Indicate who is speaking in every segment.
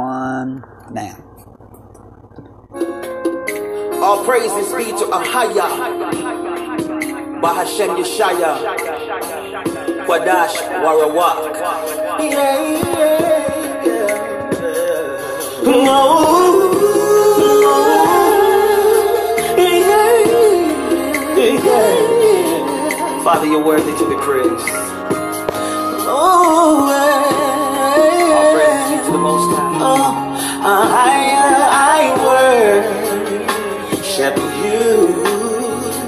Speaker 1: one now.
Speaker 2: All praises be to Ahaya, Bahashem Yeshaya, Kwadash Warawak. Yeah, yeah, yeah. No. Yeah, yeah. Father, you're worthy to be praised. Oh, be to the Most High. Oh, I, I worship you.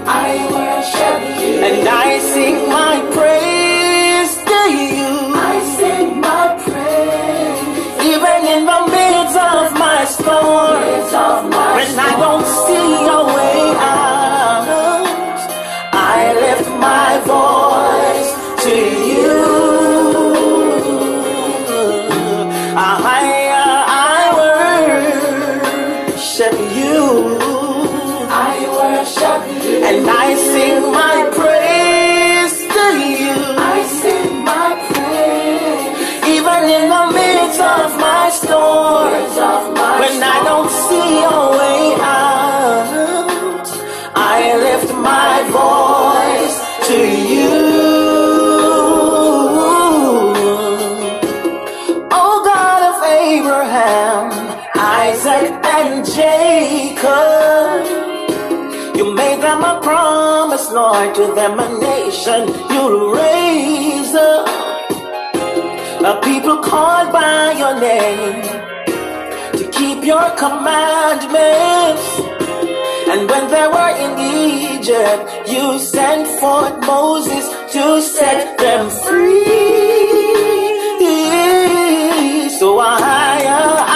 Speaker 2: I worship you. And I sing my praise to you. I sing my praise. Even in the midst of my storm. When I don't my. When I don't see a way out. I lift my voice to you. Oh God of Abraham, Isaac, and Jacob. You made them a promise, Lord, to them a nation you'll raise up. A people called by your name to keep your commandments. And when they were in Egypt, you sent forth Moses to set them free. So I,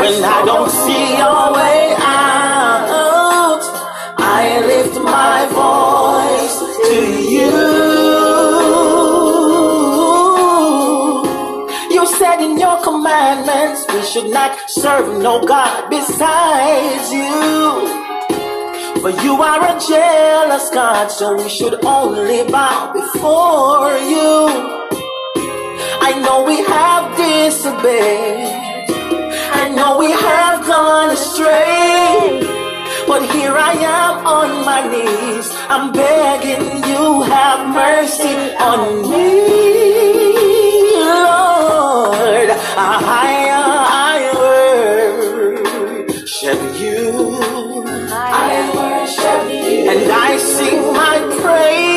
Speaker 2: When I don't see a way out. I lift my voice to you. You said in your commandments we should not serve no God besides you. For you are a jealous God, so we should only bow before you. I know we have disobeyed. I know we have gone astray. But here I am on my knees. I'm begging you, have mercy on me, Lord. I, I worship you. I worship you. And I sing my praise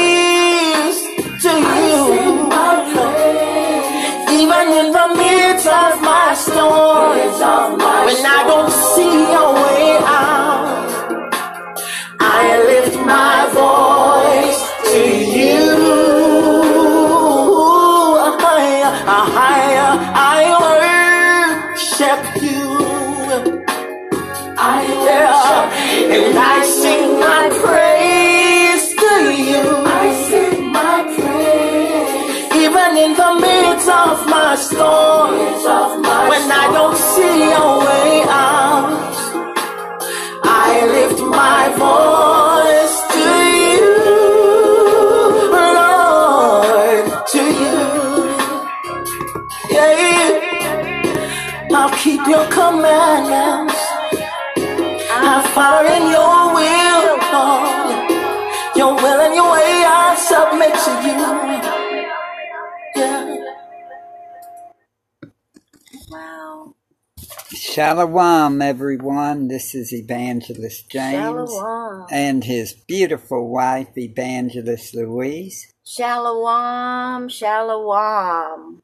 Speaker 1: Shalom, everyone. This is Evangelist James
Speaker 3: Shalom.
Speaker 1: and his beautiful wife, Evangelist Louise.
Speaker 3: Shalom. Shalom.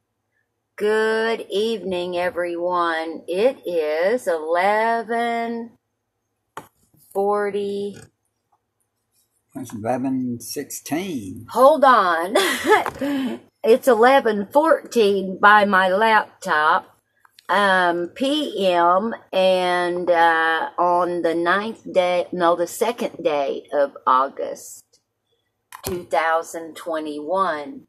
Speaker 3: Good evening, everyone. It is 1140.
Speaker 1: It's 1116.
Speaker 3: Hold on. it's 1114 by my laptop. Um, PM and uh, on the ninth day, no, the second day of August 2021.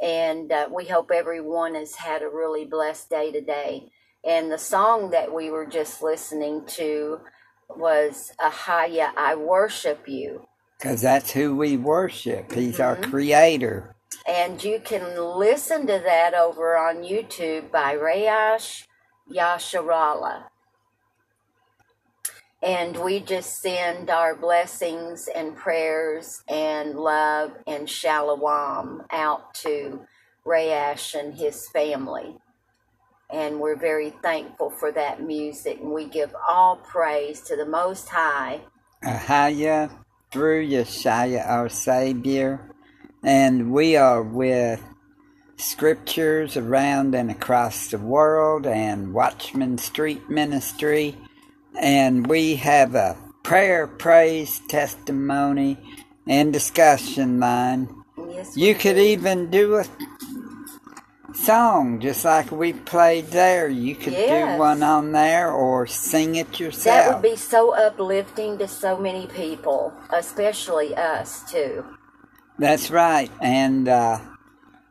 Speaker 3: And uh, we hope everyone has had a really blessed day today. And the song that we were just listening to was Ahaya, I Worship You.
Speaker 1: Because that's who we worship. He's our creator.
Speaker 3: And you can listen to that over on YouTube by Rayash Yasharala. And we just send our blessings and prayers and love and shalom out to Rayash and his family. And we're very thankful for that music. And we give all praise to the Most High.
Speaker 1: Ahaya through Yeshua our Savior. And we are with scriptures around and across the world and Watchman Street Ministry. And we have a prayer, praise, testimony, and discussion line.
Speaker 3: Yes,
Speaker 1: You could even do a song just like we played there. You could
Speaker 3: Yes.
Speaker 1: do one on there or sing it yourself.
Speaker 3: that would be so uplifting to so many people, especially us, too.
Speaker 1: That's right. And uh,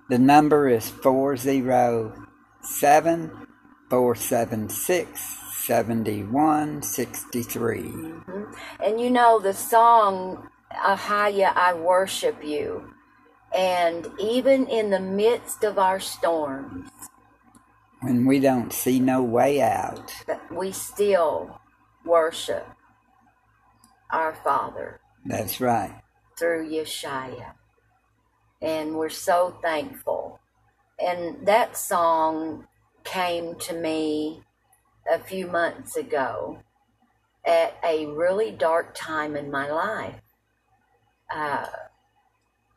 Speaker 1: the number is 407 476 7163.
Speaker 3: And you know the song Ahaya, I worship you. And even in the midst of our storms,
Speaker 1: When we don't see no way out.
Speaker 3: we still worship our Father
Speaker 1: That's right.
Speaker 3: Through Yeshua. And we're so thankful. And that song came to me a few months ago at a really dark time in my life. Uh,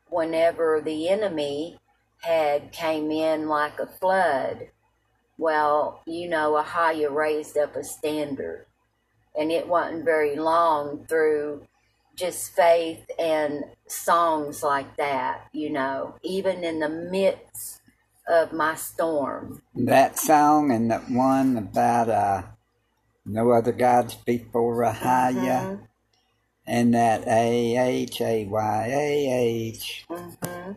Speaker 3: whenever the enemy had came in like a flood, well, you know, Ahaya raised up a standard. And it wasn't very long through just faith and songs like that, you know, even in the midst of my storm.
Speaker 1: That song and that one about uh, no other gods before Ahaya.
Speaker 3: Mhm.
Speaker 1: And that A H A Y A H.
Speaker 3: hmm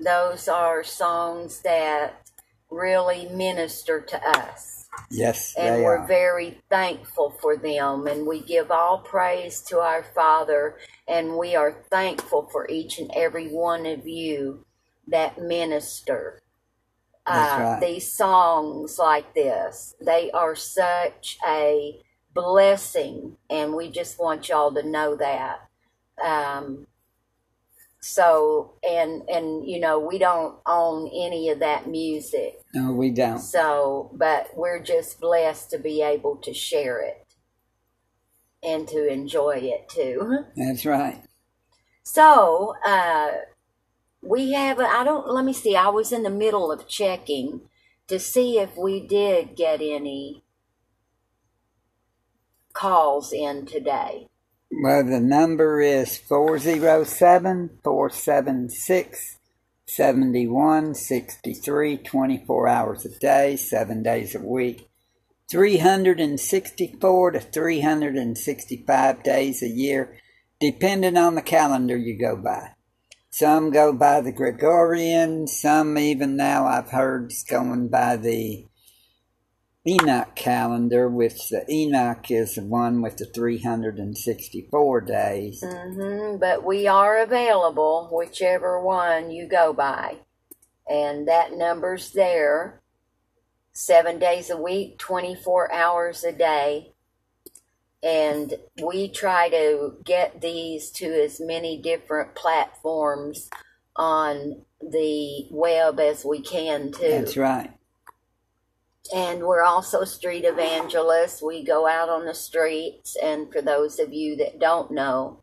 Speaker 3: Those are songs that really minister to us.
Speaker 1: Yes,
Speaker 3: And we're
Speaker 1: are.
Speaker 3: very thankful for them. And we give all praise to our Father. And we are thankful for each and every one of you that minister. Uh,
Speaker 1: right.
Speaker 3: These songs like this, they are such a blessing. And we just want y'all to know that. Um, so and and you know we don't own any of that music
Speaker 1: No, we don't.
Speaker 3: so, but we're just blessed to be able to share it and to enjoy it too.
Speaker 1: That's right.
Speaker 3: So, uh, we have, I don't, let me see, I was in the middle of checking to see if we did get any calls in today.
Speaker 1: Well, the number is 407 476 7163, 24 hours a day, 7 days a week, 364 to 365 days a year, depending on the calendar you go by. Some go by the Gregorian, some even now I've heard going by the Enoch calendar, which the Enoch is the one with the 364 days.
Speaker 3: hmm but we are available, whichever one you go by. And that number's there seven days a week, 24 hours a day. And we try to get these to as many different platforms on the web as we can, too.
Speaker 1: That's right.
Speaker 3: And we're also street evangelists. We go out on the streets. And for those of you that don't know,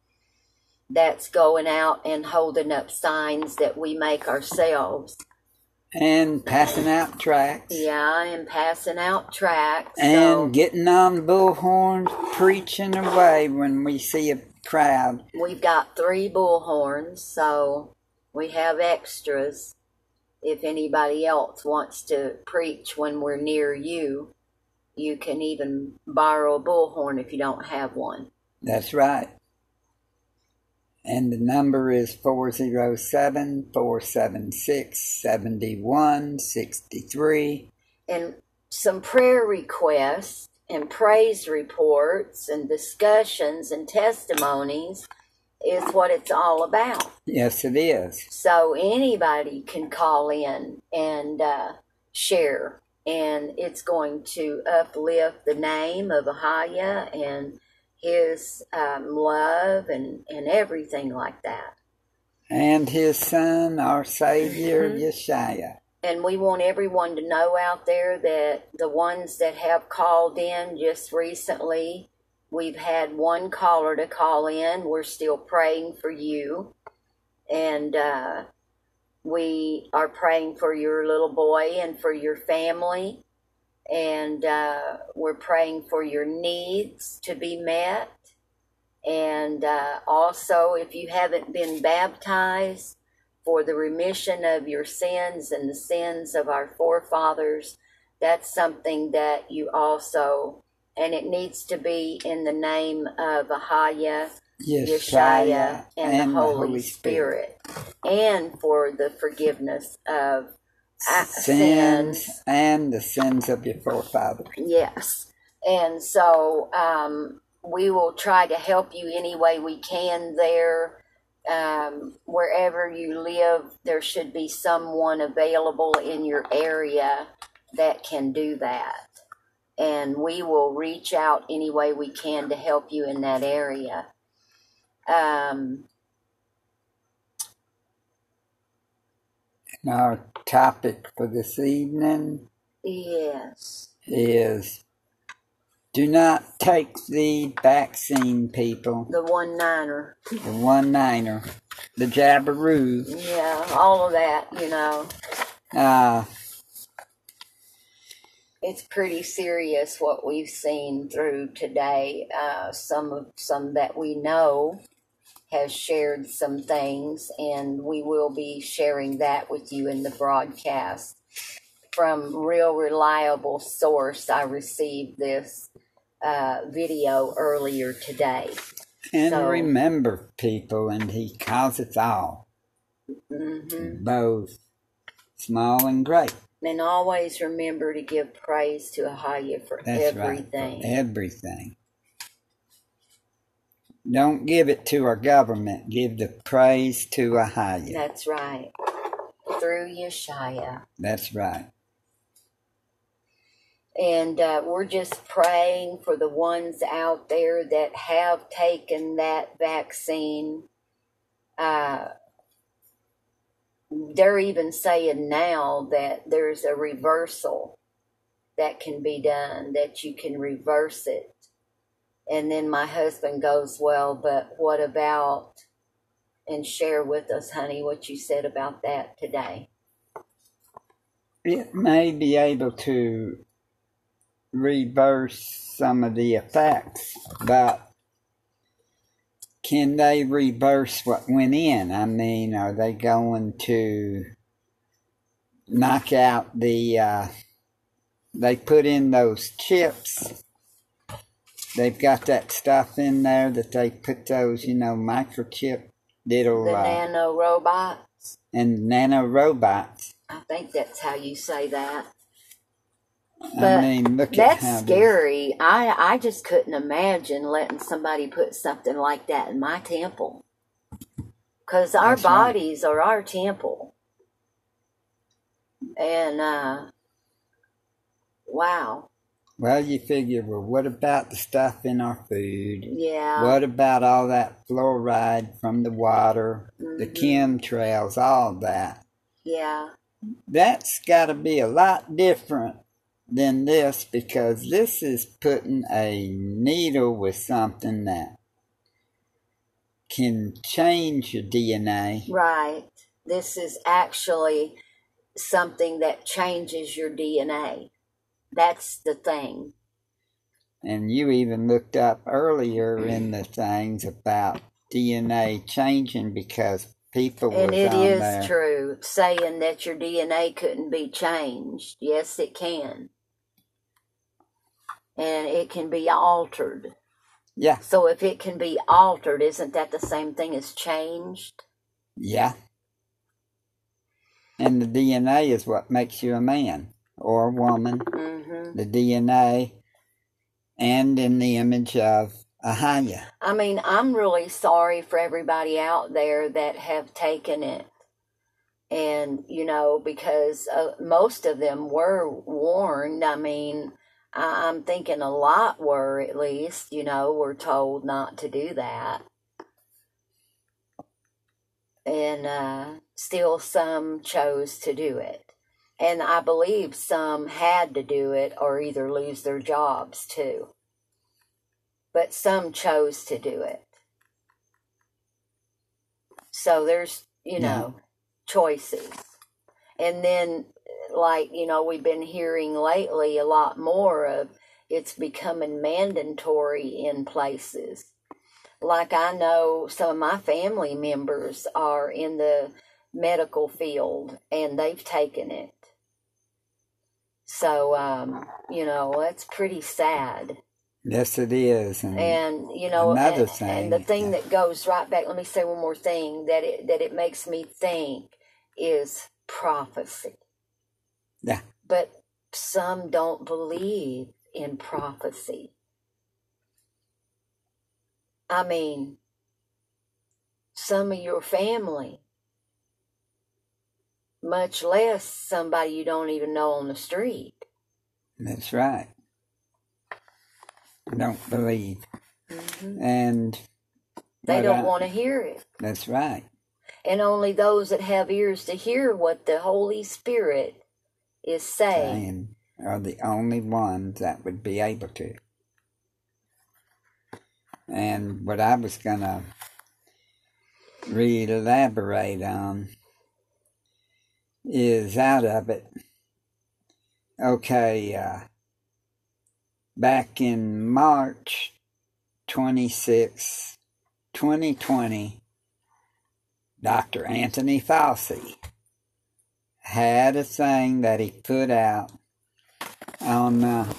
Speaker 3: that's going out and holding up signs that we make ourselves.
Speaker 1: and passing out tracts.
Speaker 3: Yeah, and passing out tracts.
Speaker 1: And
Speaker 3: so
Speaker 1: getting on bullhorns, preaching away when we see a crowd.
Speaker 3: we've got three bullhorns, so we have extras. If anybody else wants to preach when we're near you, you can even borrow a bullhorn if you don't have one.
Speaker 1: That's right. And the number is 407 476 7163.
Speaker 3: and some prayer requests and praise reports and discussions and testimonies is what it's all about.
Speaker 1: Yes, it is.
Speaker 3: So anybody can call in and uh, share, and it's going to uplift the name of Ahaya and his um, love and, and everything like that.
Speaker 1: And his son, our Savior, Yeshua.
Speaker 3: And we want everyone to know out there that the ones that have called in just recently, we've had one caller to call in. We're still praying for you. And uh, we are praying for your little boy and for your family. And uh, we're praying for your needs to be met. And uh, also, if you haven't been baptized, for the remission of your sins and the sins of our forefathers. That's something that you also, and it needs to be in the name of Ahaya, Yeshaya, and, the Holy, Spirit. and for the forgiveness of
Speaker 1: Sins
Speaker 3: sins.
Speaker 1: and the sins of your forefathers.
Speaker 3: Yes. And so um, we will try to help you any way we can there. Um, wherever you live, there should be someone available in your area that can do that. And we will reach out any way we can to help you in that area. Um,
Speaker 1: And our topic for this evening
Speaker 3: yes.
Speaker 1: is do not take the vaccine, people.
Speaker 3: The one niner.
Speaker 1: The one niner, the jabberoo.
Speaker 3: Yeah, all of that, you know.
Speaker 1: Uh,
Speaker 3: it's pretty serious what we've seen through today. Uh, some of some that we know has shared some things, and we will be sharing that with you in the broadcast from real reliable source. I received this uh, video earlier today.
Speaker 1: and
Speaker 3: So-
Speaker 1: remember, people, and he calls us all,
Speaker 3: hmm
Speaker 1: both small and great.
Speaker 3: And always remember to give praise to Ahaya for
Speaker 1: That's
Speaker 3: everything.
Speaker 1: right. For everything. Don't give it to our government. Give the praise to Ahaya.
Speaker 3: That's right. Through Yeshaya.
Speaker 1: That's right.
Speaker 3: And uh, we're just praying for the ones out there that have taken that vaccine. Uh, they're even saying now that there's a reversal that can be done, that you can reverse it. And then my husband goes, Well, but what about, and share with us, honey, what you said about that today.
Speaker 1: It may be able to reverse some of the effects, but can they reverse what went in? I mean, are they going to knock out the, uh, they put in those chips. They've got that stuff in there that they put those, you know, microchip little
Speaker 3: The
Speaker 1: uh,
Speaker 3: nano robots,
Speaker 1: and nano robots.
Speaker 3: I think that's how you say that.
Speaker 1: I
Speaker 3: But
Speaker 1: mean, look
Speaker 3: That's scary. I I just couldn't imagine letting somebody put something like that in my temple. Cuz our
Speaker 1: That's right.
Speaker 3: bodies are our temple. And uh wow.
Speaker 1: Well, you figure, well, what about the stuff in our food?
Speaker 3: Yeah.
Speaker 1: What about all that fluoride from the water, the
Speaker 3: Mhm.
Speaker 1: chemtrails, all that?
Speaker 3: Yeah.
Speaker 1: That's got to be a lot different than this because this is putting a needle with something that can change your DNA.
Speaker 3: Right. This is actually something that changes your DNA. That's the thing.
Speaker 1: And you even looked up earlier in the things about DNA changing because people
Speaker 3: And it is
Speaker 1: there.
Speaker 3: true, saying that your DNA couldn't be changed. Yes, it can. And it can be altered.
Speaker 1: Yeah,
Speaker 3: So if it can be altered, isn't that the same thing as changed?
Speaker 1: yeah. And the DNA is what makes you a man or a woman.
Speaker 3: hmm
Speaker 1: The DNA and in the image of Ahaya.
Speaker 3: I mean, I'm really sorry for everybody out there that have taken it. And, you know, because uh, most of them were warned. I mean, I'm thinking a lot were at least, you know, were told not to do that. And uh, still some chose to do it. And I believe some had to do it or either lose their jobs too. But some chose to do it. So there's, you
Speaker 1: Yeah.
Speaker 3: know, choices. And then, like, you know, we've been hearing lately a lot more of it's becoming mandatory in places. Like, I know some of my family members are in the medical field and they've taken it. So, um, you know, that's pretty sad.
Speaker 1: Yes, it is. And,
Speaker 3: And you know,
Speaker 1: Another
Speaker 3: and,
Speaker 1: thing,
Speaker 3: and the thing that goes right back. Let me say one more thing that it that it makes me think is prophecy.
Speaker 1: Yeah.
Speaker 3: But some don't believe in prophecy. I mean, some of your family, much less somebody you don't even know on the street.
Speaker 1: that's right. Don't believe.
Speaker 3: Mhm.
Speaker 1: And
Speaker 3: They don't
Speaker 1: I-
Speaker 3: want to hear it.
Speaker 1: That's right.
Speaker 3: and only those that have ears to hear what the Holy Spirit is saying.
Speaker 1: And are the only ones that would be able to. And what I was going to re elaborate on is out of it. Okay, uh, back in March 26, 2020, Dr. Anthony Fauci had a thing that he put out on uh,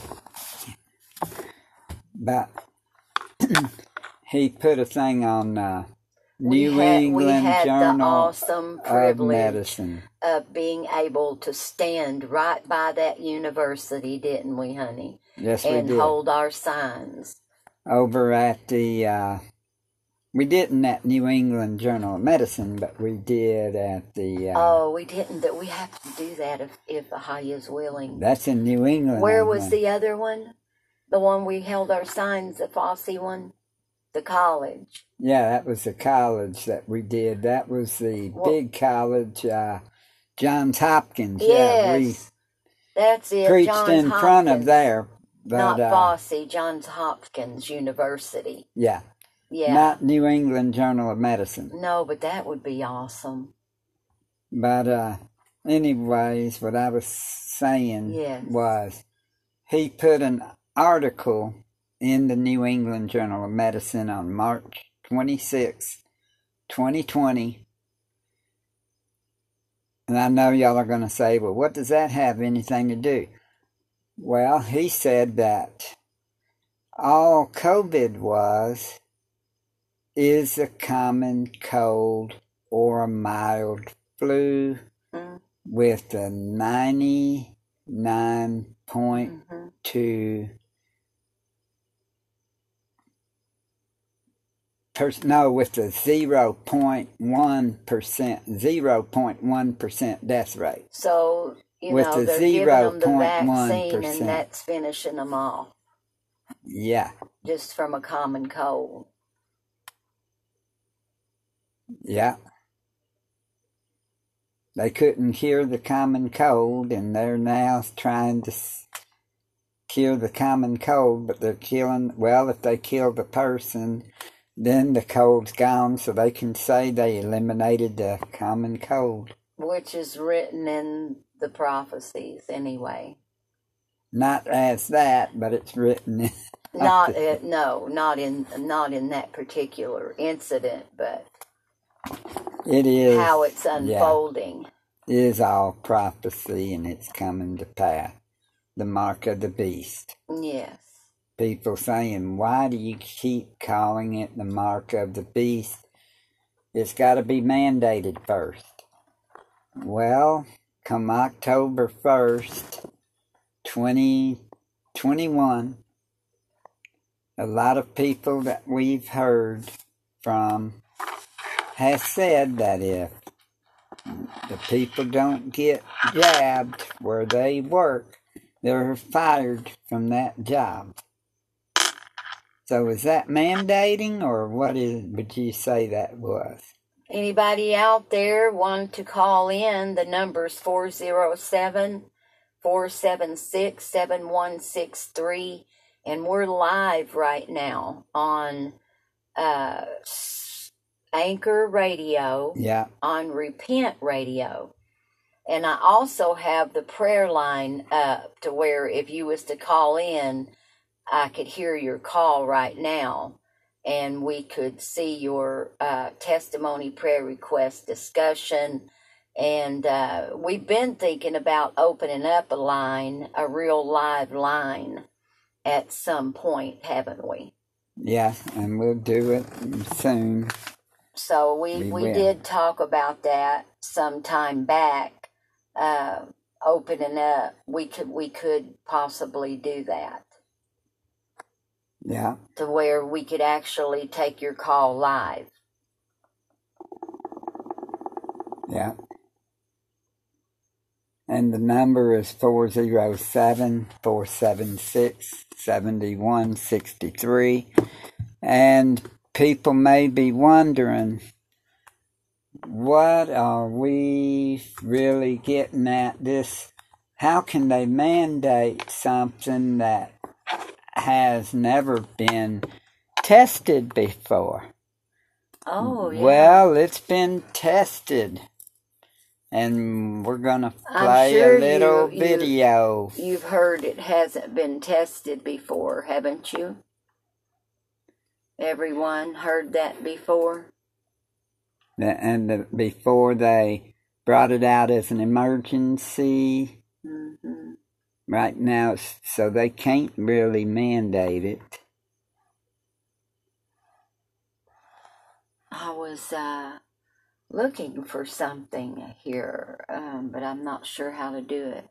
Speaker 1: about he put a thing on uh,
Speaker 3: We
Speaker 1: New
Speaker 3: had, we
Speaker 1: England
Speaker 3: had the
Speaker 1: Journal
Speaker 3: awesome
Speaker 1: of
Speaker 3: privilege
Speaker 1: Medicine.
Speaker 3: of being able to stand right by that university, didn't we, honey?
Speaker 1: Yes, we
Speaker 3: and
Speaker 1: did.
Speaker 3: hold our signs.
Speaker 1: Over at the uh, we didn't at New England Journal of Medicine, but we did at the. Uh,
Speaker 3: Oh, we didn't. That we have to do that if if Ahaya's willing.
Speaker 1: that's in New England.
Speaker 3: Where was the other one? The one we held our signs, the Fauci one, the college.
Speaker 1: Yeah, that was the college that we did. That was the
Speaker 3: Well-
Speaker 1: big college, uh, Johns Hopkins. Yeah,
Speaker 3: Yes, that's it.
Speaker 1: preached
Speaker 3: Johns
Speaker 1: in front of there. But,
Speaker 3: Not
Speaker 1: uh,
Speaker 3: Fauci, Johns Hopkins University.
Speaker 1: Yeah,
Speaker 3: Yeah.
Speaker 1: not New England Journal of Medicine.
Speaker 3: no, but that would be awesome.
Speaker 1: But, uh, anyways, what I was saying
Speaker 3: Yes.
Speaker 1: was he put an article in the New England Journal of Medicine on March 26, 2020. And I know y'all are going to say, well, what does that have anything to do? Well, he said that all COVID was is a common cold or a mild flu
Speaker 3: Mm.
Speaker 1: with a 99.2
Speaker 3: hmm
Speaker 1: per, no with a 0.1% 0.1% death rate
Speaker 3: So, you
Speaker 1: With
Speaker 3: know,
Speaker 1: the
Speaker 3: they're giving them the
Speaker 1: 0.1%.
Speaker 3: vaccine and that's finishing them off
Speaker 1: yeah
Speaker 3: just from a common cold.
Speaker 1: Yeah they couldn't cure the common cold and they're now trying to cure the common cold but they're killing well if they kill the person then the cold's gone so they can say they eliminated the common cold
Speaker 3: which is written in the prophecies anyway.
Speaker 1: Not as that, but it's written. In,
Speaker 3: Not uh, no, not in not in that particular incident, but
Speaker 1: it is
Speaker 3: how it's unfolding.
Speaker 1: It is all prophecy, and it's coming to pass. The mark of the beast.
Speaker 3: Yes.
Speaker 1: People saying, "Why do you keep calling it the mark of the beast?" It's got to be mandated first. Well, come October 1st, 2021, a lot of people that we've heard from has said that if the people don't get jabbed where they work, they're fired from that job. So is that mandating or what is would you say that was?
Speaker 3: Anybody out there want to call in? The number's 407 476 7163. And we're live right now on uh, Anchor Radio,
Speaker 1: Yeah.
Speaker 3: on Repent Radio. And I also have the prayer line up to where if you was to call in, I could hear your call right now and we could see your uh, testimony, prayer request, discussion. And uh, we've been thinking about opening up a line, a real live line at some point, haven't we?
Speaker 1: Yeah, and we'll do it soon.
Speaker 3: So we,
Speaker 1: We
Speaker 3: we, did talk about that some time back, uh, opening up. We could we could possibly do that
Speaker 1: Yeah.
Speaker 3: to where we could actually take your call live.
Speaker 1: Yeah. And the number is 407 476 7163. And people may be wondering, what are we really getting at this? How can they mandate something that has never been tested before?
Speaker 3: Oh yeah.
Speaker 1: Well, it's been tested. And we're going to play
Speaker 3: sure
Speaker 1: a little
Speaker 3: you-
Speaker 1: video.
Speaker 3: You've heard it hasn't been tested before, haven't you? Everyone heard that before?
Speaker 1: And the, before they brought it out as an emergency,
Speaker 3: hmm
Speaker 1: right now, so they can't really mandate it.
Speaker 3: I was uh, looking for something here, um, but I'm not sure how to do it.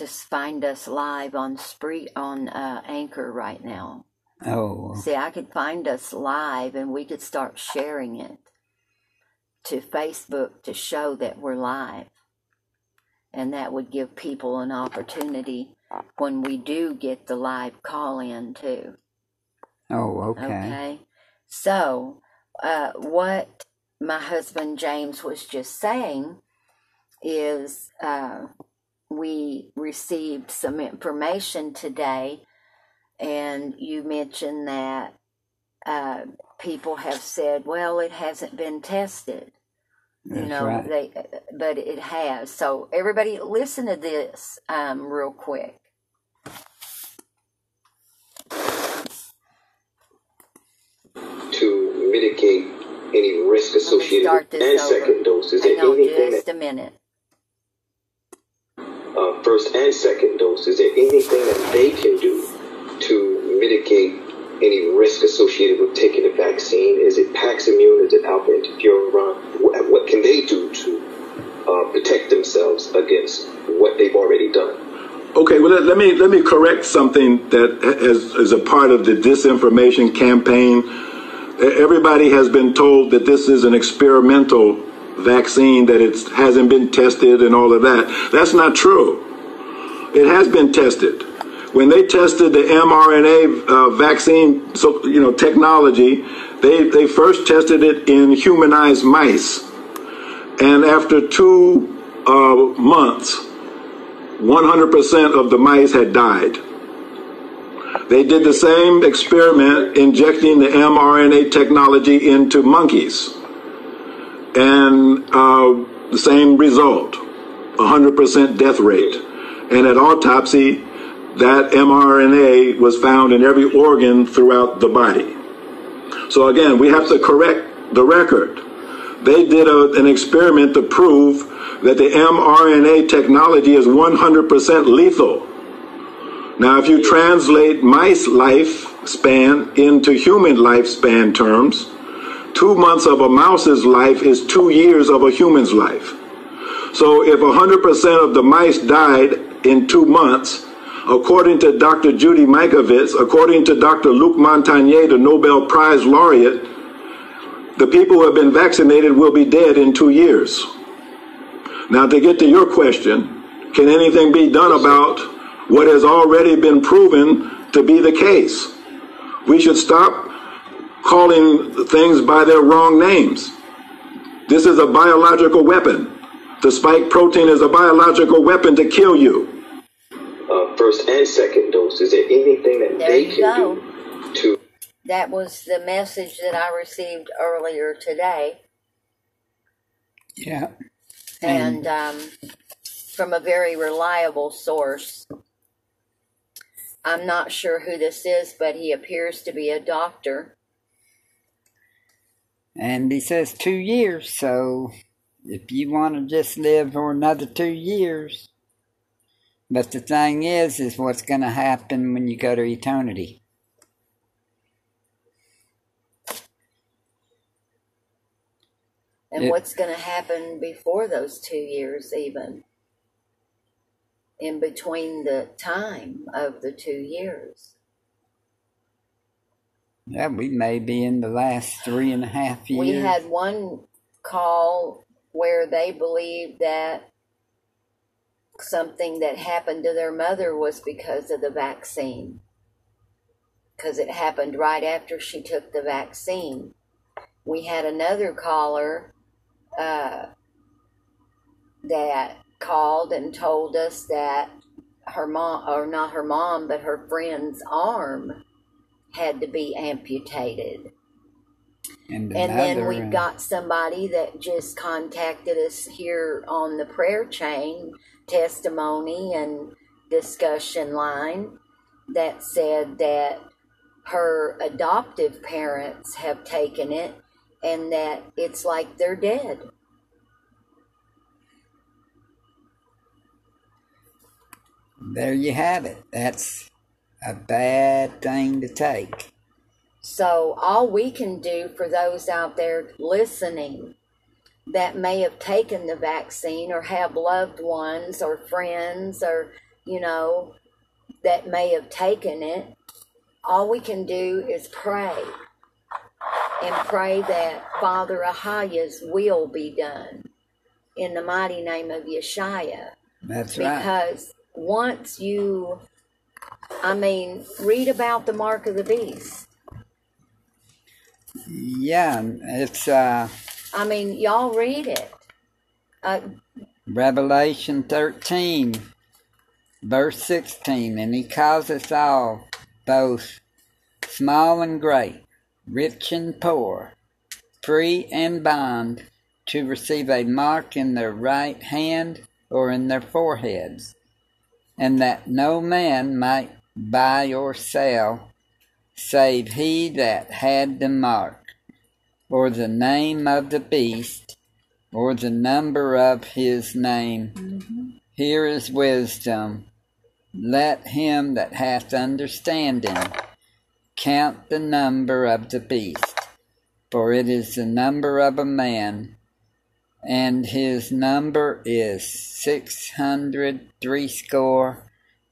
Speaker 3: To find us live on Spree on uh, Anchor right now.
Speaker 1: Oh,
Speaker 3: See, I could find us live and we could start sharing it to Facebook to show that we're live. And that would give people an opportunity when we do get the live call in, too.
Speaker 1: oh, okay.
Speaker 3: Okay. So, uh, what my husband James was just saying is uh, we received some information today, and you mentioned that uh, people have said, well, it hasn't been tested. You
Speaker 1: That's
Speaker 3: know,
Speaker 1: right.
Speaker 3: they, but it has. So, everybody, listen to this um, real quick.
Speaker 4: to mitigate any risk associated with
Speaker 3: this
Speaker 4: and
Speaker 3: over.
Speaker 4: second dose? Is there
Speaker 3: Hang on
Speaker 4: anything
Speaker 3: just
Speaker 4: that
Speaker 3: a minute.
Speaker 4: Uh, first and second dose? Is there anything that they can do to mitigate any risk associated with taking the vaccine? Is it Paximune? Is it alpha interferon? What, what can they do to uh, protect themselves against what they've already done?
Speaker 5: Okay, well let, me let me correct something that is, is a part of the disinformation campaign. Everybody has been told that this is an experimental vaccine, that it hasn't been tested and all of that. That's not true. It has been tested. When they tested the mRNA uh, vaccine, so you know technology, they they first tested it in humanized mice, and after two uh, months. 100% of the mice had died. They did the same experiment injecting the mRNA technology into monkeys. And uh, the same result 100% death rate. And at autopsy, that mRNA was found in every organ throughout the body. So again, we have to correct the record. They did a, an experiment to prove that the mRNA technology is 100% lethal. Now, if you translate mice lifespan into human lifespan terms, two months of a mouse's life is two years of a human's life. So if 100% of the mice died in two months, according to Dr. Judy Mikovits, according to Dr. Luc Montagnier, the Nobel Prize laureate, the people who have been vaccinated will be dead in two years. Now, to get to your question, can anything be done about what has already been proven to be the case? We should stop calling things by their wrong names. This is a biological weapon. The spike protein is a biological weapon to kill you.
Speaker 4: Uh, first and second dose. Is there anything that
Speaker 3: There
Speaker 4: they can
Speaker 3: go.
Speaker 4: do to
Speaker 3: That was the message that I received earlier today.
Speaker 1: Yeah.
Speaker 3: and um, from a very reliable source. I'm not sure who this is, but he appears to be a doctor.
Speaker 1: And he says two years, so if you want to just live for another two years. But the thing is, is what's going to happen when you go to eternity.
Speaker 3: And
Speaker 1: It-
Speaker 3: what's going to happen before those two years, even in between the time of the two years?
Speaker 1: Yeah, we may be in the last three and a half years.
Speaker 3: We had one call where they believed that something that happened to their mother was because of the vaccine. Because it happened right after she took the vaccine. We had another caller uh, that called and told us that her mom, or not her mom, but her friend's arm had to be amputated.
Speaker 1: and,
Speaker 3: And then we've uh, got somebody that just contacted us here on the prayer chain testimony and discussion line that said that her adoptive parents have taken it and that it's like they're dead.
Speaker 1: there you have it. That's a bad thing to take.
Speaker 3: So, all we can do for those out there listening that may have taken the vaccine or have loved ones or friends or, you know, that may have taken it, all we can do is pray and pray that Father Ahaya's will be done in the mighty name of Yeshua
Speaker 1: That's right.
Speaker 3: because once you i mean read about the mark of the beast
Speaker 1: Yeah, it's uh,
Speaker 3: i mean y'all read it uh,
Speaker 1: Revelation 13, verse 16. And he calls us all, both small and great, rich and poor, free and bond, to receive a mark in their right hand or in their foreheads, and that no man might buy or sell save he that had the mark, or the name of the beast, or the number of his name. Mm-hmm. Here is wisdom. Let him that hath understanding count the number of the beast, for it is the number of a man, and his number is six hundred threescore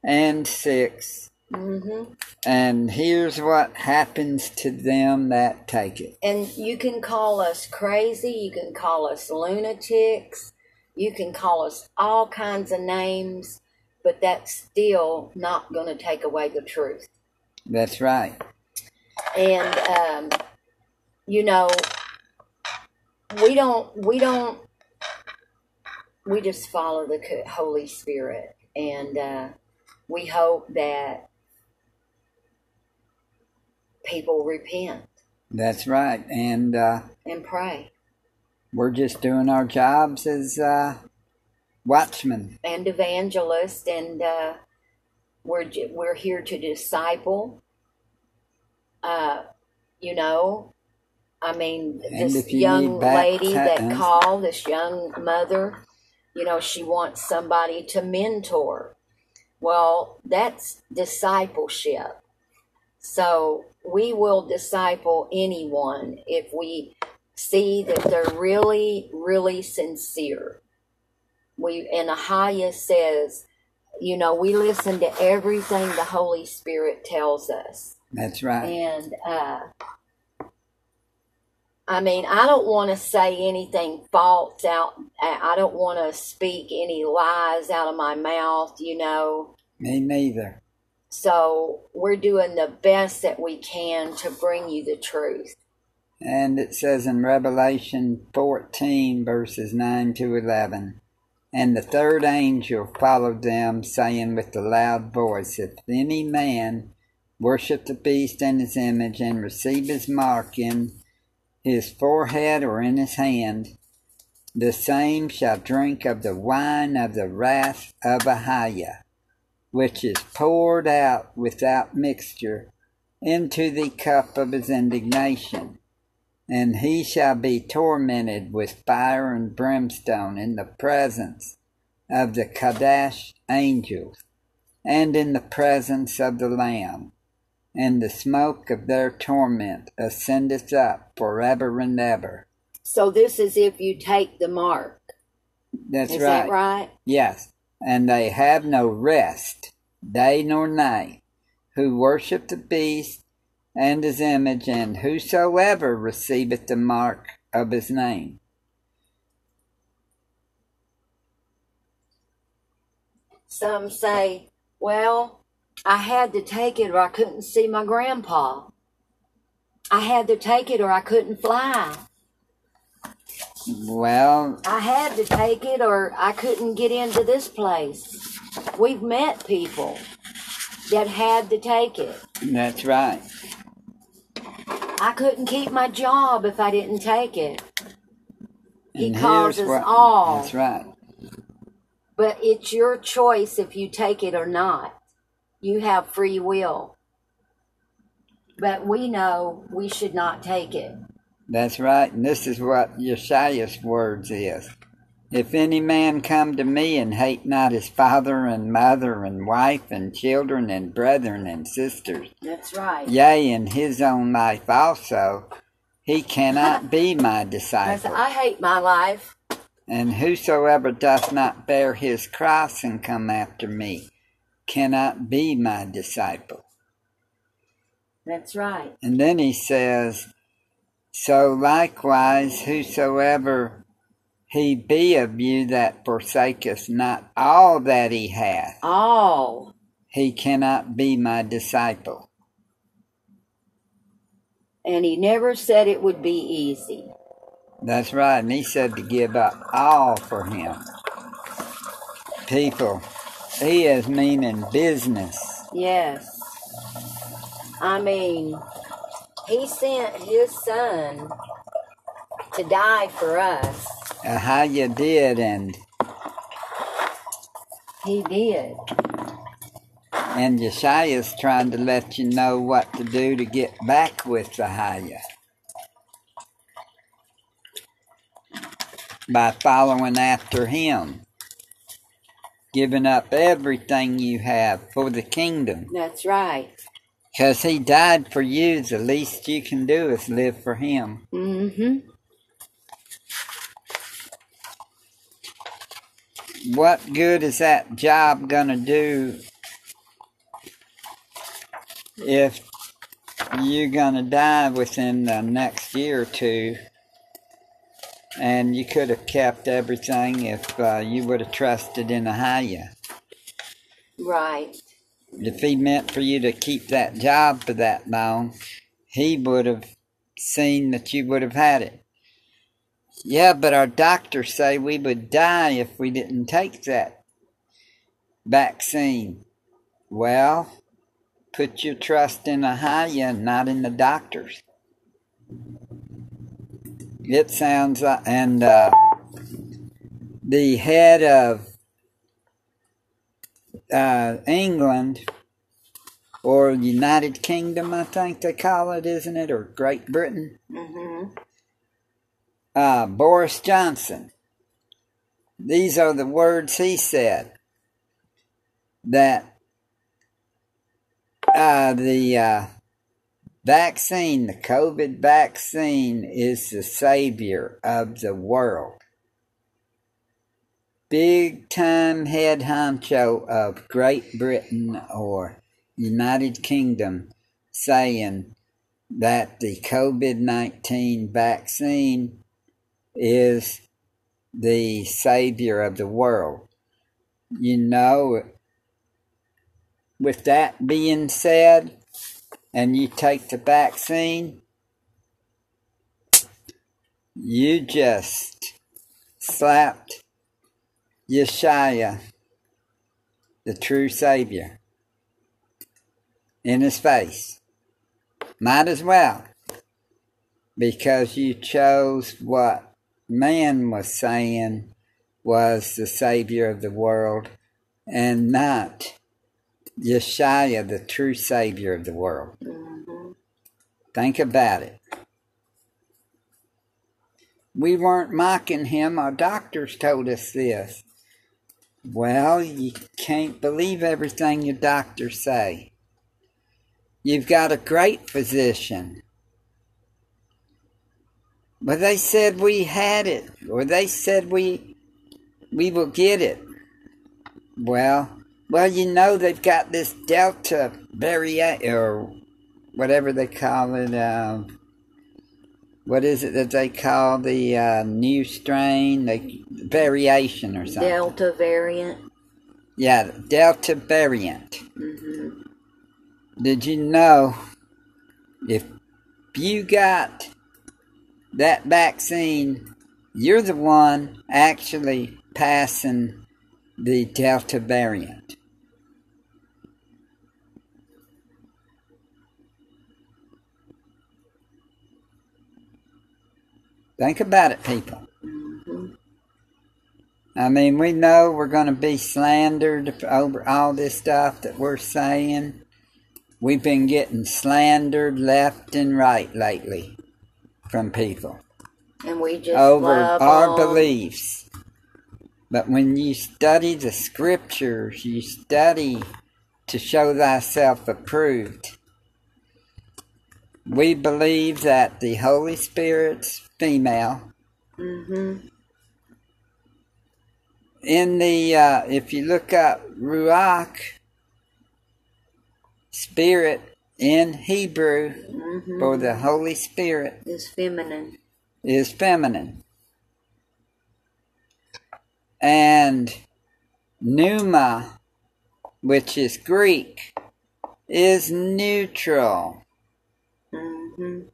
Speaker 1: and six.
Speaker 3: mhm.
Speaker 1: And here's what happens to them that take it.
Speaker 3: and you can call us crazy you can call us lunatics you can call us all kinds of names but that's still not going to take away the truth
Speaker 1: That's right.
Speaker 3: and um, you know we don't we don't we just follow the holy spirit and uh, we hope that people repent
Speaker 1: That's right. And uh,
Speaker 3: and pray
Speaker 1: we're just doing our jobs as uh, watchmen.
Speaker 3: and evangelists, and uh, we're we're here to disciple. Uh, you know, I mean,
Speaker 1: And
Speaker 3: this
Speaker 1: you
Speaker 3: young lady that called, this young mother, you know, she wants somebody to mentor. Well, that's discipleship. So we will disciple anyone if we see that they're really, really sincere. We and Ahaya says, you know, we listen to everything the Holy Spirit tells us.
Speaker 1: That's right.
Speaker 3: And uh I mean, I don't want to say anything false out. I don't want to speak any lies out of my mouth, you know.
Speaker 1: Me neither.
Speaker 3: So we're doing the best that we can to bring you the truth.
Speaker 1: And it says in Revelation 14, verses 9 to 11, And the third angel followed them, saying with a loud voice, If any man worship the beast and his image, and receive his mark in his forehead or in his hand, the same shall drink of the wine of the wrath of Ahaya, which is poured out without mixture into the cup of his indignation and he shall be tormented with fire and brimstone in the presence of the Kadesh angels, and in the presence of the Lamb. And the smoke of their torment ascendeth up forever and ever.
Speaker 3: So this is if you take the mark.
Speaker 1: That's right.
Speaker 3: is
Speaker 1: right.
Speaker 3: that right?
Speaker 1: Yes. And they have no rest, day nor night, who worship the beast and his image, and whosoever receiveth the mark of his name.
Speaker 3: Some say, well, I had to take it or I couldn't see my grandpa. I had to take it or I couldn't fly.
Speaker 1: Well,
Speaker 3: I had to take it or I couldn't get into this place. We've met people that had to take it.
Speaker 1: that's right.
Speaker 3: I couldn't keep my job if I didn't take it. He calls us all.
Speaker 1: That's right.
Speaker 3: But it's your choice if you take it or not. You have free will. But we know we should not take it.
Speaker 1: That's right. And this is what Yeshua's words is. If any man come to me and hate not his father and mother and wife and children and brethren and sisters,
Speaker 3: That's right.
Speaker 1: yea, and his own life also, he cannot be my disciple.
Speaker 3: I hate my life.
Speaker 1: And whosoever doth not bear his cross and come after me cannot be my disciple.
Speaker 3: That's right.
Speaker 1: And then he says, So likewise, whosoever he be of you that forsaketh not all that he hath,
Speaker 3: All.
Speaker 1: he cannot be my disciple.
Speaker 3: And he never said it would be easy.
Speaker 1: That's right. And he said to give up all for him. People, he is meaning business.
Speaker 3: Yes. I mean, he sent his son to die for us.
Speaker 1: Uh, how you did, and
Speaker 3: He did.
Speaker 1: and Yeshua's trying to let you know what to do to get back with the higher. By following after him, giving up everything you have for the kingdom.
Speaker 3: That's right.
Speaker 1: Because he died for you, the least you can do is live for him.
Speaker 3: Mm-hmm.
Speaker 1: What good is that job gonna do if you're gonna die within the next year or two and you could have kept everything if uh, you would have trusted in Ahaya?
Speaker 3: Right.
Speaker 1: If he meant for you to keep that job for that long, he would have seen that you would have had it. Yeah, but our doctors say we would die if we didn't take that vaccine. Well, Put your trust in Ahaya, not in the doctors. It sounds like, and uh, the head of uh, England or United Kingdom, I think they call it, isn't it, or Great Britain?
Speaker 3: Mm-hmm.
Speaker 1: Uh, Boris Johnson. These are the words he said that uh, the uh, vaccine, the COVID vaccine, is the savior of the world. Big time head honcho of Great Britain or United Kingdom saying that the COVID 19 vaccine is the savior of the world. You know, with that being said, and you take the vaccine, you just slapped Yeshua, the true Savior, in his face. Might as well, because you chose what man was saying was the Savior of the world and not Yeshua, the true Savior of the world.
Speaker 3: Mm-hmm.
Speaker 1: Think about it. We weren't mocking him. Our doctors told us this. Well, you can't believe everything your doctors say. You've got a great physician. But they said we had it, or they said we we will get it. Well, well, you know they've got this Delta variant or whatever they call it. Uh, what is it that they call the uh, new strain, the variation or something?
Speaker 3: Delta variant.
Speaker 1: Yeah, Delta variant.
Speaker 3: Mm-hmm.
Speaker 1: Did you know if you got that vaccine, you're the one actually passing the Delta variant? Think about it, people. I mean, we know we're going to be slandered over all this stuff that we're saying. We've been getting slandered left and right lately from people
Speaker 3: And we just
Speaker 1: over
Speaker 3: love
Speaker 1: our
Speaker 3: 'em.
Speaker 1: beliefs. But when you study the scriptures, you study to show thyself approved. We believe that the Holy Spirit's female.
Speaker 3: Mm-hmm.
Speaker 1: In the, uh, if you look up Ruach, spirit in Hebrew
Speaker 3: Mhm.
Speaker 1: for the Holy Spirit
Speaker 3: Is feminine.
Speaker 1: is feminine. And pneuma, which is Greek, is neutral.
Speaker 3: Mhm.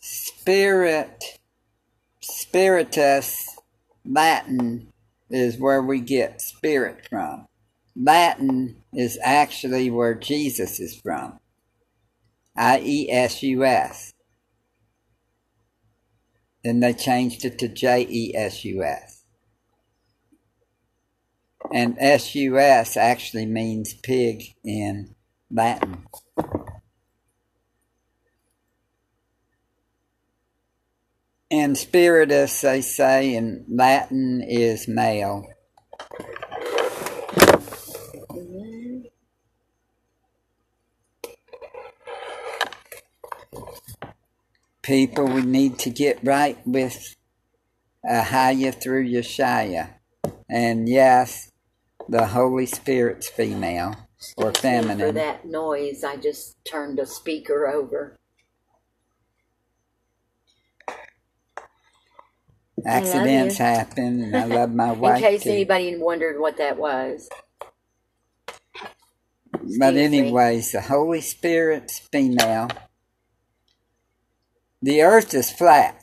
Speaker 1: Spirit, spiritus, Latin is where we get spirit from. Latin is actually where Jesus is from. I E S U S. Then they changed it to J E S U S. And S U S actually means pig in Latin. And spiritus, they say in Latin, is male. People, we need to get right with Ahaya through Yeshaya. And yes, the Holy Spirit's female or
Speaker 3: And For
Speaker 1: feminine.
Speaker 3: that noise, I just turned a speaker over.
Speaker 1: Accidents happen, and I love my wife.
Speaker 3: In case
Speaker 1: too.
Speaker 3: anybody wondered what that was.
Speaker 1: But
Speaker 3: Excuse me.
Speaker 1: anyways, the Holy Spirit's female. The earth is flat.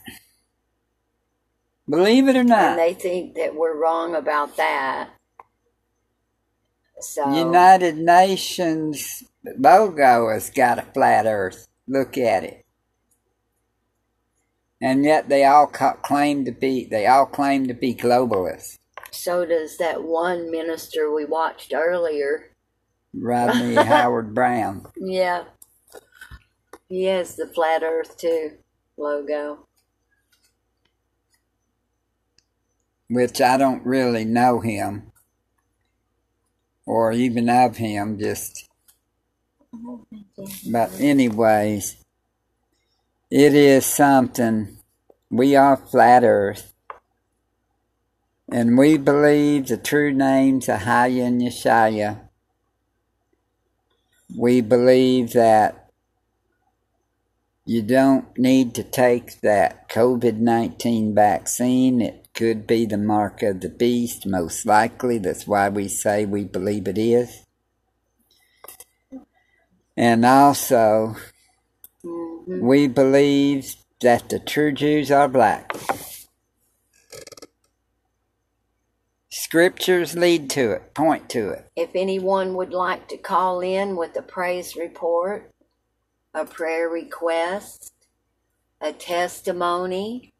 Speaker 1: Believe it or not.
Speaker 3: And
Speaker 1: not,
Speaker 3: they think that we're wrong about that. So
Speaker 1: United Nations logo has got a flat earth. Look at it. And yet they all claim to be they all claim to be globalists.
Speaker 3: So does that one minister we watched earlier.
Speaker 1: Rodney Howard-Browne.
Speaker 3: Yeah. He has the flat earth too logo.
Speaker 1: which I don't really know him or even of him, just. Mm-hmm. But, anyways, it is something. We are flat earth. And we believe the true names of Ahaya and Yeshaya. We believe that you don't need to take that COVID 19 vaccine. It could be the mark of the beast, most likely. That's why we say we believe it is. And also,
Speaker 3: Mm-hmm.
Speaker 1: we believe that the true Jews are black. Scriptures lead to it, point to it.
Speaker 3: If anyone would like to call in with a praise report, a prayer request, a testimony,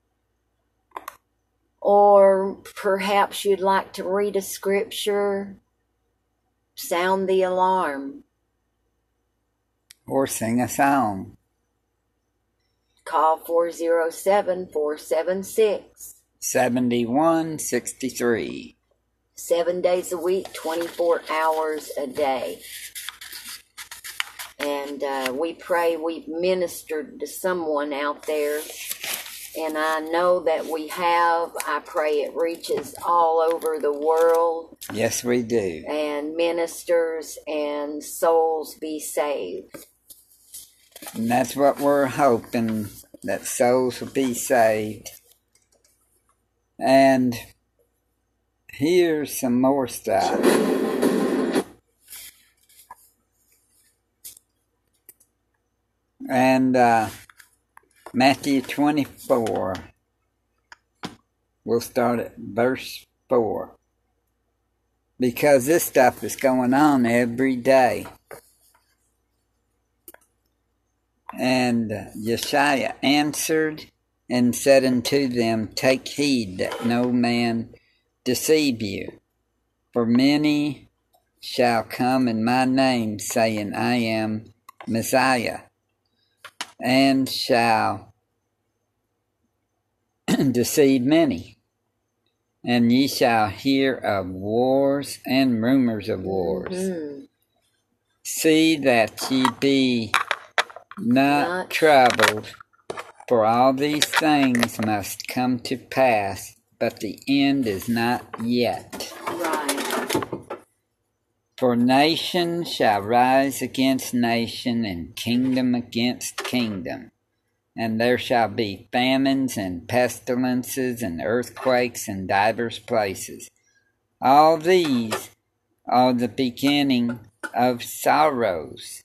Speaker 3: or perhaps you'd like to read a scripture, sound the alarm,
Speaker 1: Or sing a song.
Speaker 3: call 407 476.
Speaker 1: 7163.
Speaker 3: seven days a week, 24 hours a day. And uh, we pray we've ministered to someone out there. And I know that we have. I pray it reaches all over the world
Speaker 1: Yes, we do.
Speaker 3: and ministers and souls be saved.
Speaker 1: And that's what we're hoping that souls will be saved. And here's some more stuff. And uh, Matthew 24. We'll start at verse 4. Because this stuff is going on every day. And Yeshua answered and said unto them, Take heed that no man deceive you. For many shall come in my name, saying, I am Messiah, and shall deceive many. And ye shall hear of wars and rumors of wars.
Speaker 3: Mm.
Speaker 1: See that ye be not
Speaker 3: Not-
Speaker 1: troubled, for all these things must come to pass, but the end is not yet. For nation shall rise against nation, and kingdom against kingdom. And there shall be famines and pestilences and earthquakes in divers places. All these are the beginning of sorrows.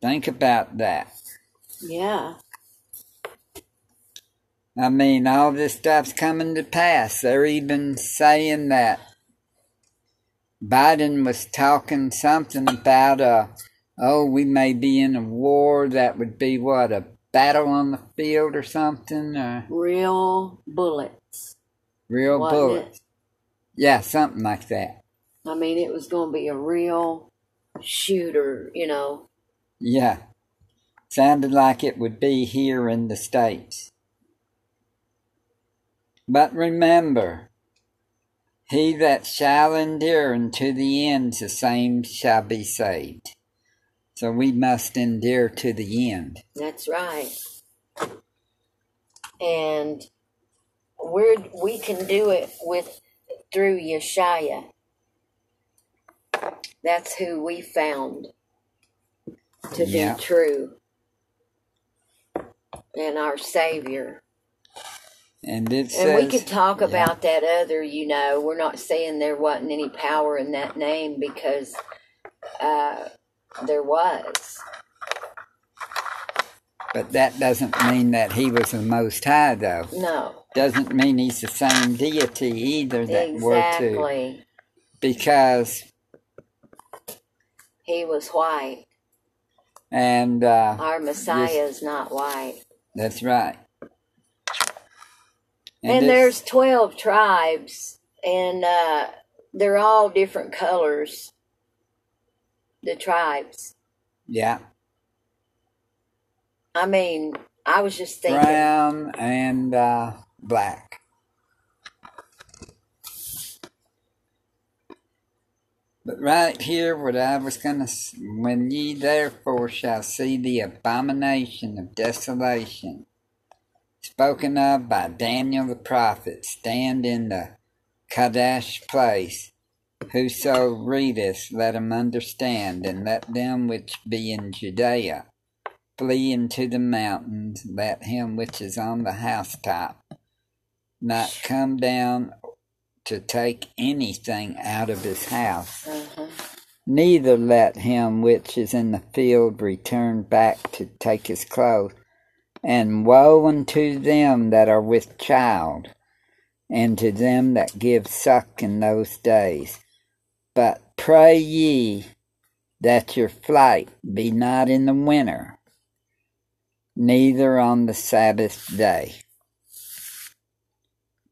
Speaker 1: Think about that.
Speaker 3: Yeah.
Speaker 1: I mean, all this stuff's coming to pass. They're even saying that Biden was talking something about, uh, oh, we may be in a war that would be what, a battle on the field or something, or
Speaker 3: Real bullets.
Speaker 1: real
Speaker 3: Wasn't it?
Speaker 1: bullets. Yeah, something like that.
Speaker 3: I mean, it was going to be a real shooter, you know.
Speaker 1: Yeah. Sounded like it would be here in the States. But remember, he that shall endure unto the end, the same shall be saved. So we must endure to the end.
Speaker 3: That's right. And we're we can do it with through Yeshaya. That's who we found to
Speaker 1: Yeah.
Speaker 3: be true. And our Savior.
Speaker 1: And it says,
Speaker 3: And we could talk
Speaker 1: Yeah.
Speaker 3: about that other, you know, we're not saying there wasn't any power in that name because uh, there was.
Speaker 1: but that doesn't mean that he was the Most High, though.
Speaker 3: No,
Speaker 1: Doesn't mean he's the same deity either that we're to. because
Speaker 3: He was white.
Speaker 1: And uh,
Speaker 3: Our Messiah is not white.
Speaker 1: that's right.
Speaker 3: And,
Speaker 1: this-
Speaker 3: there's 12 tribes, and uh, they're all different colors. The tribes.
Speaker 1: yeah,
Speaker 3: I mean, I was just thinking.
Speaker 1: brown and uh, black. But right here, what I was gonna, when ye therefore shall see the abomination of desolation, spoken of by Daniel the prophet, stand in the Kadesh place. Whoso readeth, let him understand, and let them which be in Judea flee into the mountains, let him which is on the housetop not come down to take anything out of his house,
Speaker 3: Uh-huh.
Speaker 1: neither let him which is in the field return back to take his clothes. And woe unto them that are with child, and to them that give suck in those days. But pray ye that your flight be not in the winter, neither on the Sabbath day.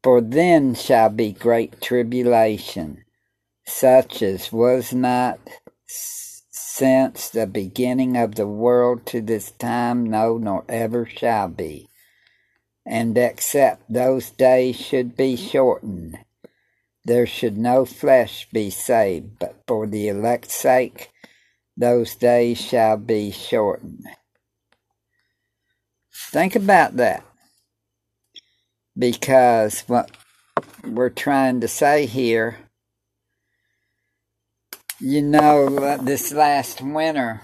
Speaker 1: For then shall be great tribulation, such as was not since the beginning of the world to this time, no, nor ever shall be. And except those days should be shortened, there should no flesh be saved, but for the elect's sake, those days shall be shortened. Think about that. Because what we're trying to say here, you know, uh, this last winter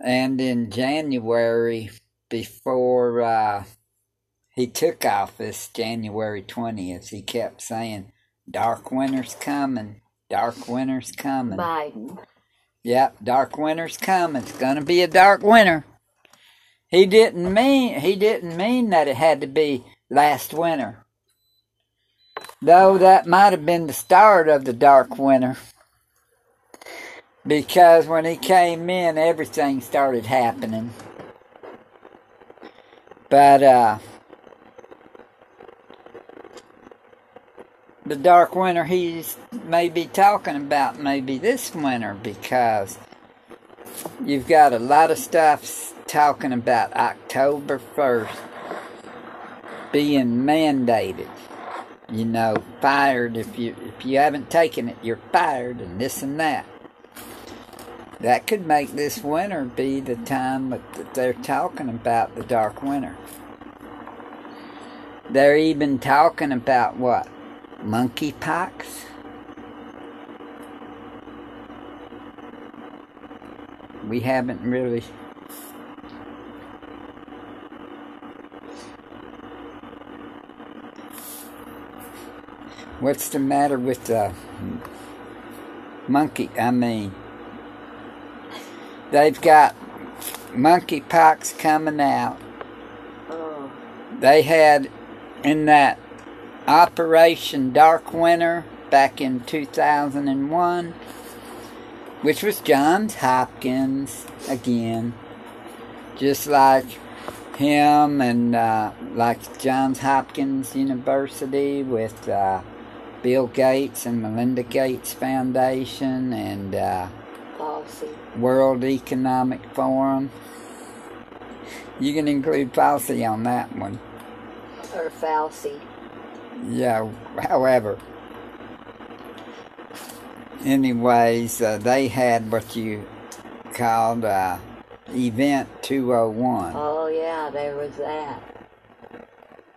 Speaker 1: and in January before uh, he took office, January 20th, he kept saying, Dark winter's coming, dark winter's coming.
Speaker 3: Biden.
Speaker 1: Yep, dark winter's coming. It's gonna be a dark winter. He didn't mean he didn't mean that it had to be last winter. Though that might have been the start of the dark winter. Because when he came in everything started happening. But uh the dark winter he's maybe talking about maybe this winter because you've got a lot of stuff talking about October 1st being mandated. You know, fired if you if you haven't taken it, you're fired and this and that. That could make this winter be the time that they're talking about the dark winter. They're even talking about what? Monkeypox? We haven't really. What's the matter with the monkey? I mean, they've got monkeypox coming out. They had in that Operation Dark Winter back in 2001, which was Johns Hopkins again, just like him and uh, like Johns Hopkins University with uh, Bill Gates and Melinda Gates Foundation and uh,
Speaker 3: policy.
Speaker 1: World Economic Forum. You can include Fauci on that one.
Speaker 3: Or Fauci.
Speaker 1: Yeah, however. Anyways, uh, they had what you called uh, Event 201.
Speaker 3: Oh, yeah, there was that.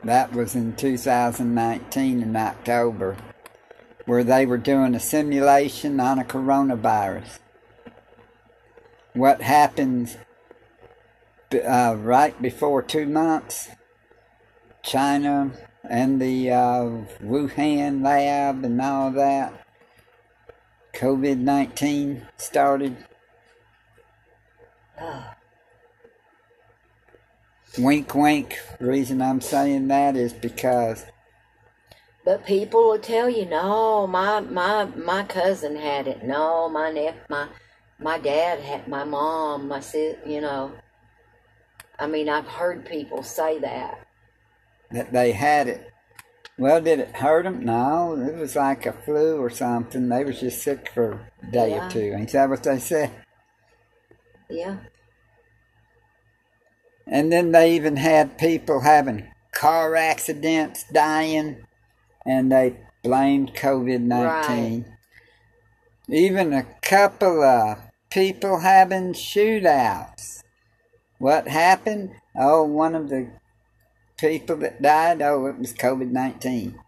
Speaker 1: That was in 2019 in October, where they were doing a simulation on a coronavirus. What happens uh, right before two months? China and the uh, Wuhan lab and all that. COVID 19 started. Wink, wink. The reason I'm saying that is because
Speaker 3: But people will tell you, no, my my my cousin had it. No, my nephew, my my dad had my mom, my sis, you know. I mean, I've heard people say that.
Speaker 1: That they had it. Well, did it hurt them? No, it was like a flu or something. They was just sick for a day
Speaker 3: Yeah.
Speaker 1: or two. Ain't that what they said?
Speaker 3: Yeah.
Speaker 1: And then they even had people having car accidents, dying, and they blamed COVID 19. Even a couple of people having shootouts. What happened? Oh, one of the people that died, oh, it was COVID 19.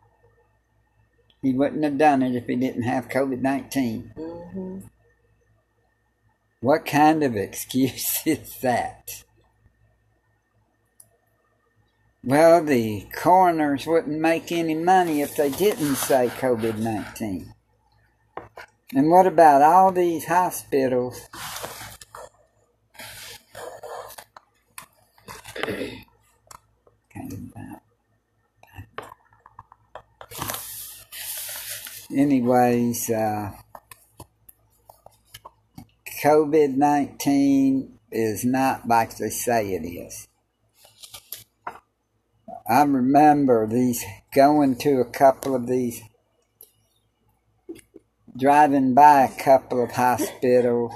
Speaker 1: He wouldn't have done it if he didn't have COVID 19.
Speaker 3: hmm
Speaker 1: What kind of excuse is that? Well, the coroners wouldn't make any money if they didn't say COVID 19. And what about all these hospitals? Anyways, uh, COVID 19 is not like they say it is. I remember these going to a couple of these, driving by a couple of hospitals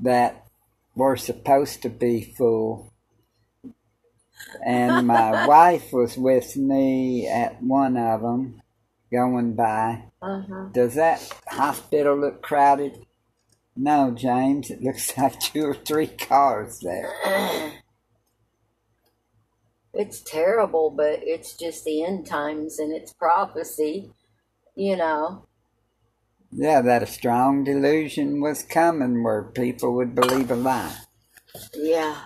Speaker 1: that were supposed to be full. And my wife was with me at one of them going by.
Speaker 3: Uh-huh.
Speaker 1: Does that hospital look crowded? No, James. It looks like two or three cars there.
Speaker 3: It's terrible, but it's just the end times and it's prophecy, you know.
Speaker 1: Yeah, that a strong delusion was coming where people would believe a lie.
Speaker 3: Yeah.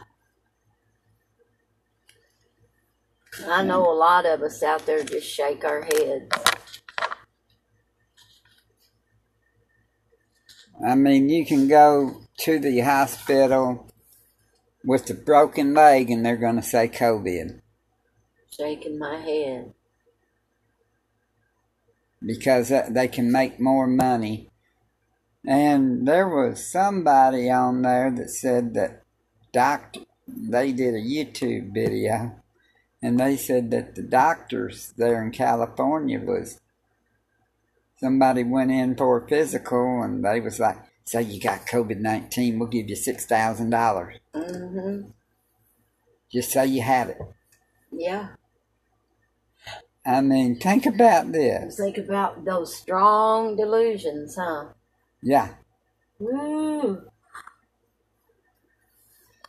Speaker 3: I know a lot of us out there just shake our heads.
Speaker 1: I mean, you can go to the hospital with a broken leg and they're going to say COVID
Speaker 3: Shaking my head.
Speaker 1: Because they can make more money. And there was somebody on there that said that doctor, they did a YouTube video and they said that the doctors there in California was somebody went in for a physical and they was like, say you got COVID-19, we'll give you $6,000.
Speaker 3: Mm-hmm.
Speaker 1: Just say you have it.
Speaker 3: Yeah.
Speaker 1: I mean, think about this.
Speaker 3: Think about those strong delusions, huh?
Speaker 1: Yeah.
Speaker 3: Woo!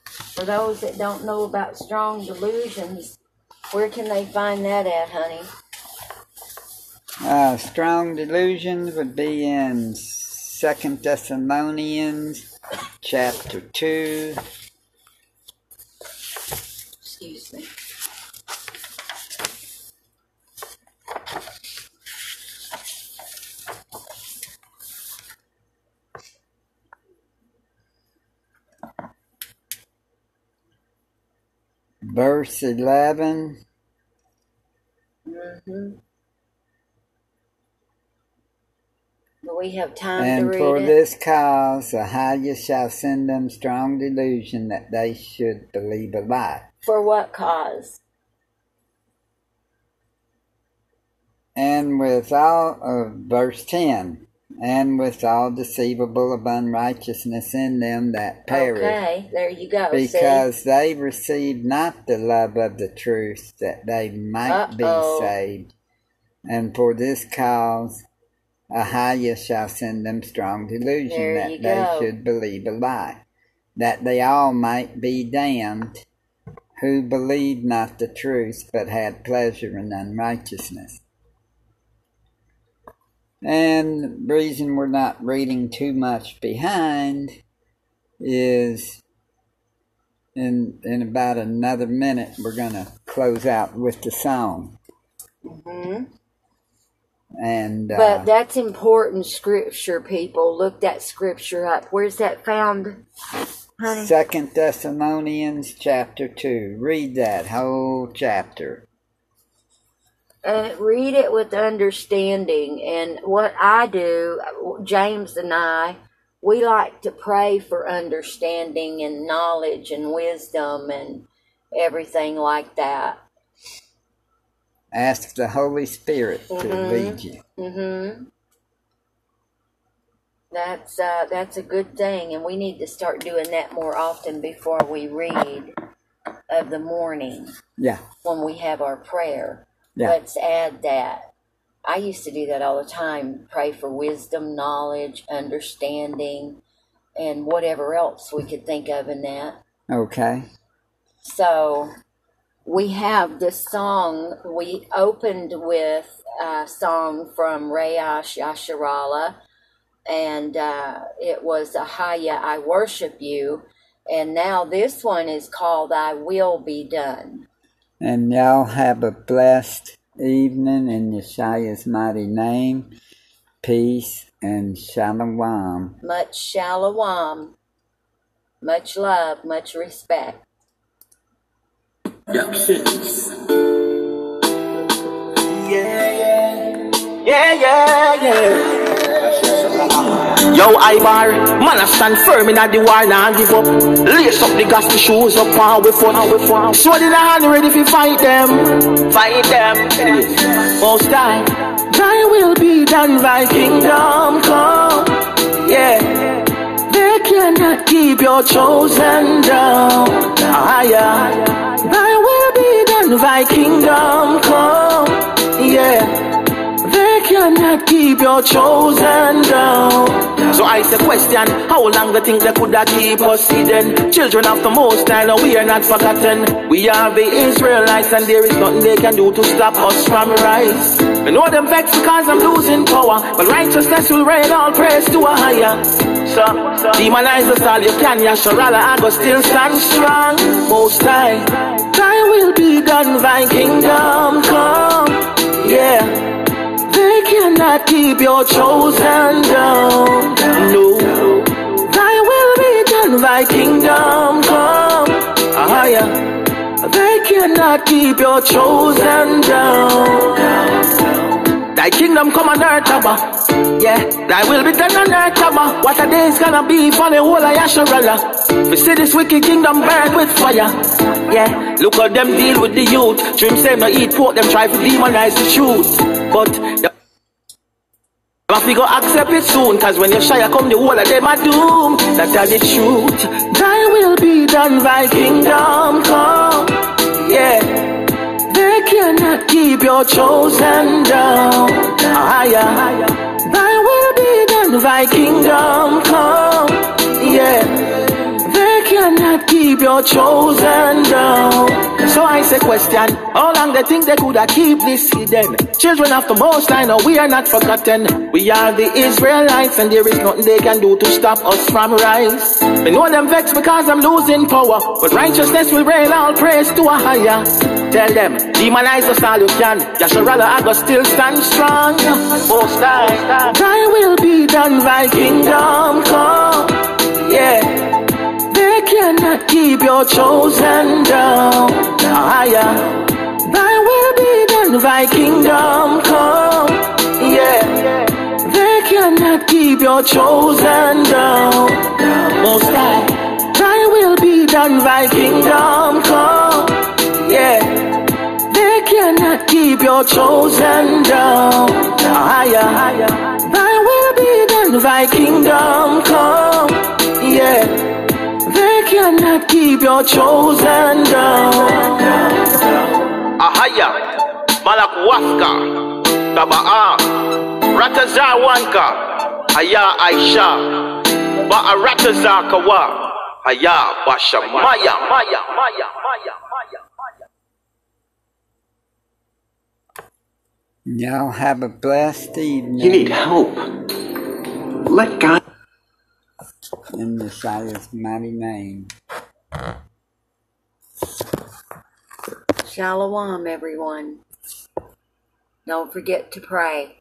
Speaker 3: For those that don't know about strong delusions, where can they find that at, honey?
Speaker 1: Uh, strong delusions would be in Second Thessalonians chapter 2.
Speaker 3: Excuse me.
Speaker 1: Verse 11
Speaker 3: Mm-hmm. But we have time to
Speaker 1: and for
Speaker 3: it.
Speaker 1: this cause the Ahijah shall send them strong delusion that they should believe a lie
Speaker 3: For what cause?
Speaker 1: and with all uh, verse 10 and with all deceivable of unrighteousness in them that perish
Speaker 3: Okay, there you go. see?
Speaker 1: because they received not the love of the truth that they might
Speaker 3: Uh-oh.
Speaker 1: be saved. And for this cause, Ahijah shall send them strong delusion
Speaker 3: There
Speaker 1: that they
Speaker 3: go.
Speaker 1: should believe a lie, that they all might be damned who believed not the truth, but had pleasure in unrighteousness. And the reason we're not reading too much behind is in in about another minute we're gonna close out with the song.
Speaker 3: Mhm.
Speaker 1: And uh,
Speaker 3: But that's important scripture, people. Look that scripture up. Where's that found, honey?
Speaker 1: Second Thessalonians chapter two. Read that whole chapter.
Speaker 3: And read it with understanding. And what I do, James and I, we like to pray for understanding and knowledge and wisdom and everything like that.
Speaker 1: Ask the Holy Spirit to
Speaker 3: Mhm.
Speaker 1: lead you.
Speaker 3: Mm-hmm. That's uh, that's a good thing, and we need to start doing that more often before we read of the morning
Speaker 1: Yeah,
Speaker 3: when we have our prayer.
Speaker 1: Yeah.
Speaker 3: Let's add that. I used to do that all the time. Pray for wisdom, knowledge, understanding, and whatever else we could think of in that.
Speaker 1: okay.
Speaker 3: So we have this song. We opened with a song from Rayash Yasharala, and uh, it was Ahaya, I Worship You. And now this one is called I Will Be Done.
Speaker 1: And y'all have a blessed evening in Yeshua's mighty name. Peace and shalom.
Speaker 3: Much shalom, much love, much respect.
Speaker 2: Yeah, yeah, yeah. Yo, Ibar, man, I stand firm in the war, now give up. Lace up the gospel shoes up on we front, on we front. Sword in the hand, ready to fight them. Fight them. Most time, thy will be done, thy kingdom come. Yeah. They cannot keep your chosen down. Yeah. Thy will be done, thy kingdom come. Yeah. Cannot keep your chosen down. So I say question, how long they think they could have keep us hidden? Children of the Most High, we are not forgotten. We are the Israelites and there is nothing they can do to stop us from rise. I know them vex because I'm losing power, but righteousness will reign, all praise to a higher. So, demonize us all you can, Yasharala, I go still stand strong. Most High, thy will be done, thy kingdom come. Yeah. They cannot keep your chosen down. No. Thy will be done, thy kingdom come. Ah, yeah. They cannot keep your chosen down. Thy kingdom come on earth, Abba. Yeah, thy will be done on earth, Abba. What a day is gonna be for the whole of Yasharala. We see this wicked kingdom burn with fire. Yeah, look at them deal with the youth. Dream say no eat pork, them try to demonize the truth. But the we go accept it soon, cause when you shy, I come the whole of them are doom. That are the truth. Thy will be done, thy kingdom come. Yeah. They cannot keep your chosen down. Yeah. Thy will be done, thy kingdom come. Yeah. They keep your chosen down. So I say question, how long they think they could have keep this hidden? Children of the Most High, no, we are not forgotten. We are the Israelites and there is nothing they can do to stop us from rise. I know them vex because I'm losing power, but righteousness will reign, all praise to a higher. Tell them, demonize us all you can. Yasharala, I go still stand strong. Most High, thy will be done, thy kingdom come. Yeah. Cannot keep your chosen down. Yeah. Thy will be done, thy kingdom come. Yeah. They cannot keep your chosen down. Most High. Thy will be done, thy kingdom come. Yeah. They cannot keep your chosen down. Yeah. Thy will be done, thy kingdom come. Yeah. They cannot keep your chosen down. Ahaya, Malakwafka, Tabaa, Ratazawanka, Haya Aisha, Baaratazakawa, Haya Basha Maya, Maya, Maya, Maya, Maya, Maya.
Speaker 1: Y'all have a blessed evening
Speaker 4: You need help. Let God.
Speaker 1: In Yeshua's mighty name.
Speaker 3: Shalom, everyone. Don't forget to pray.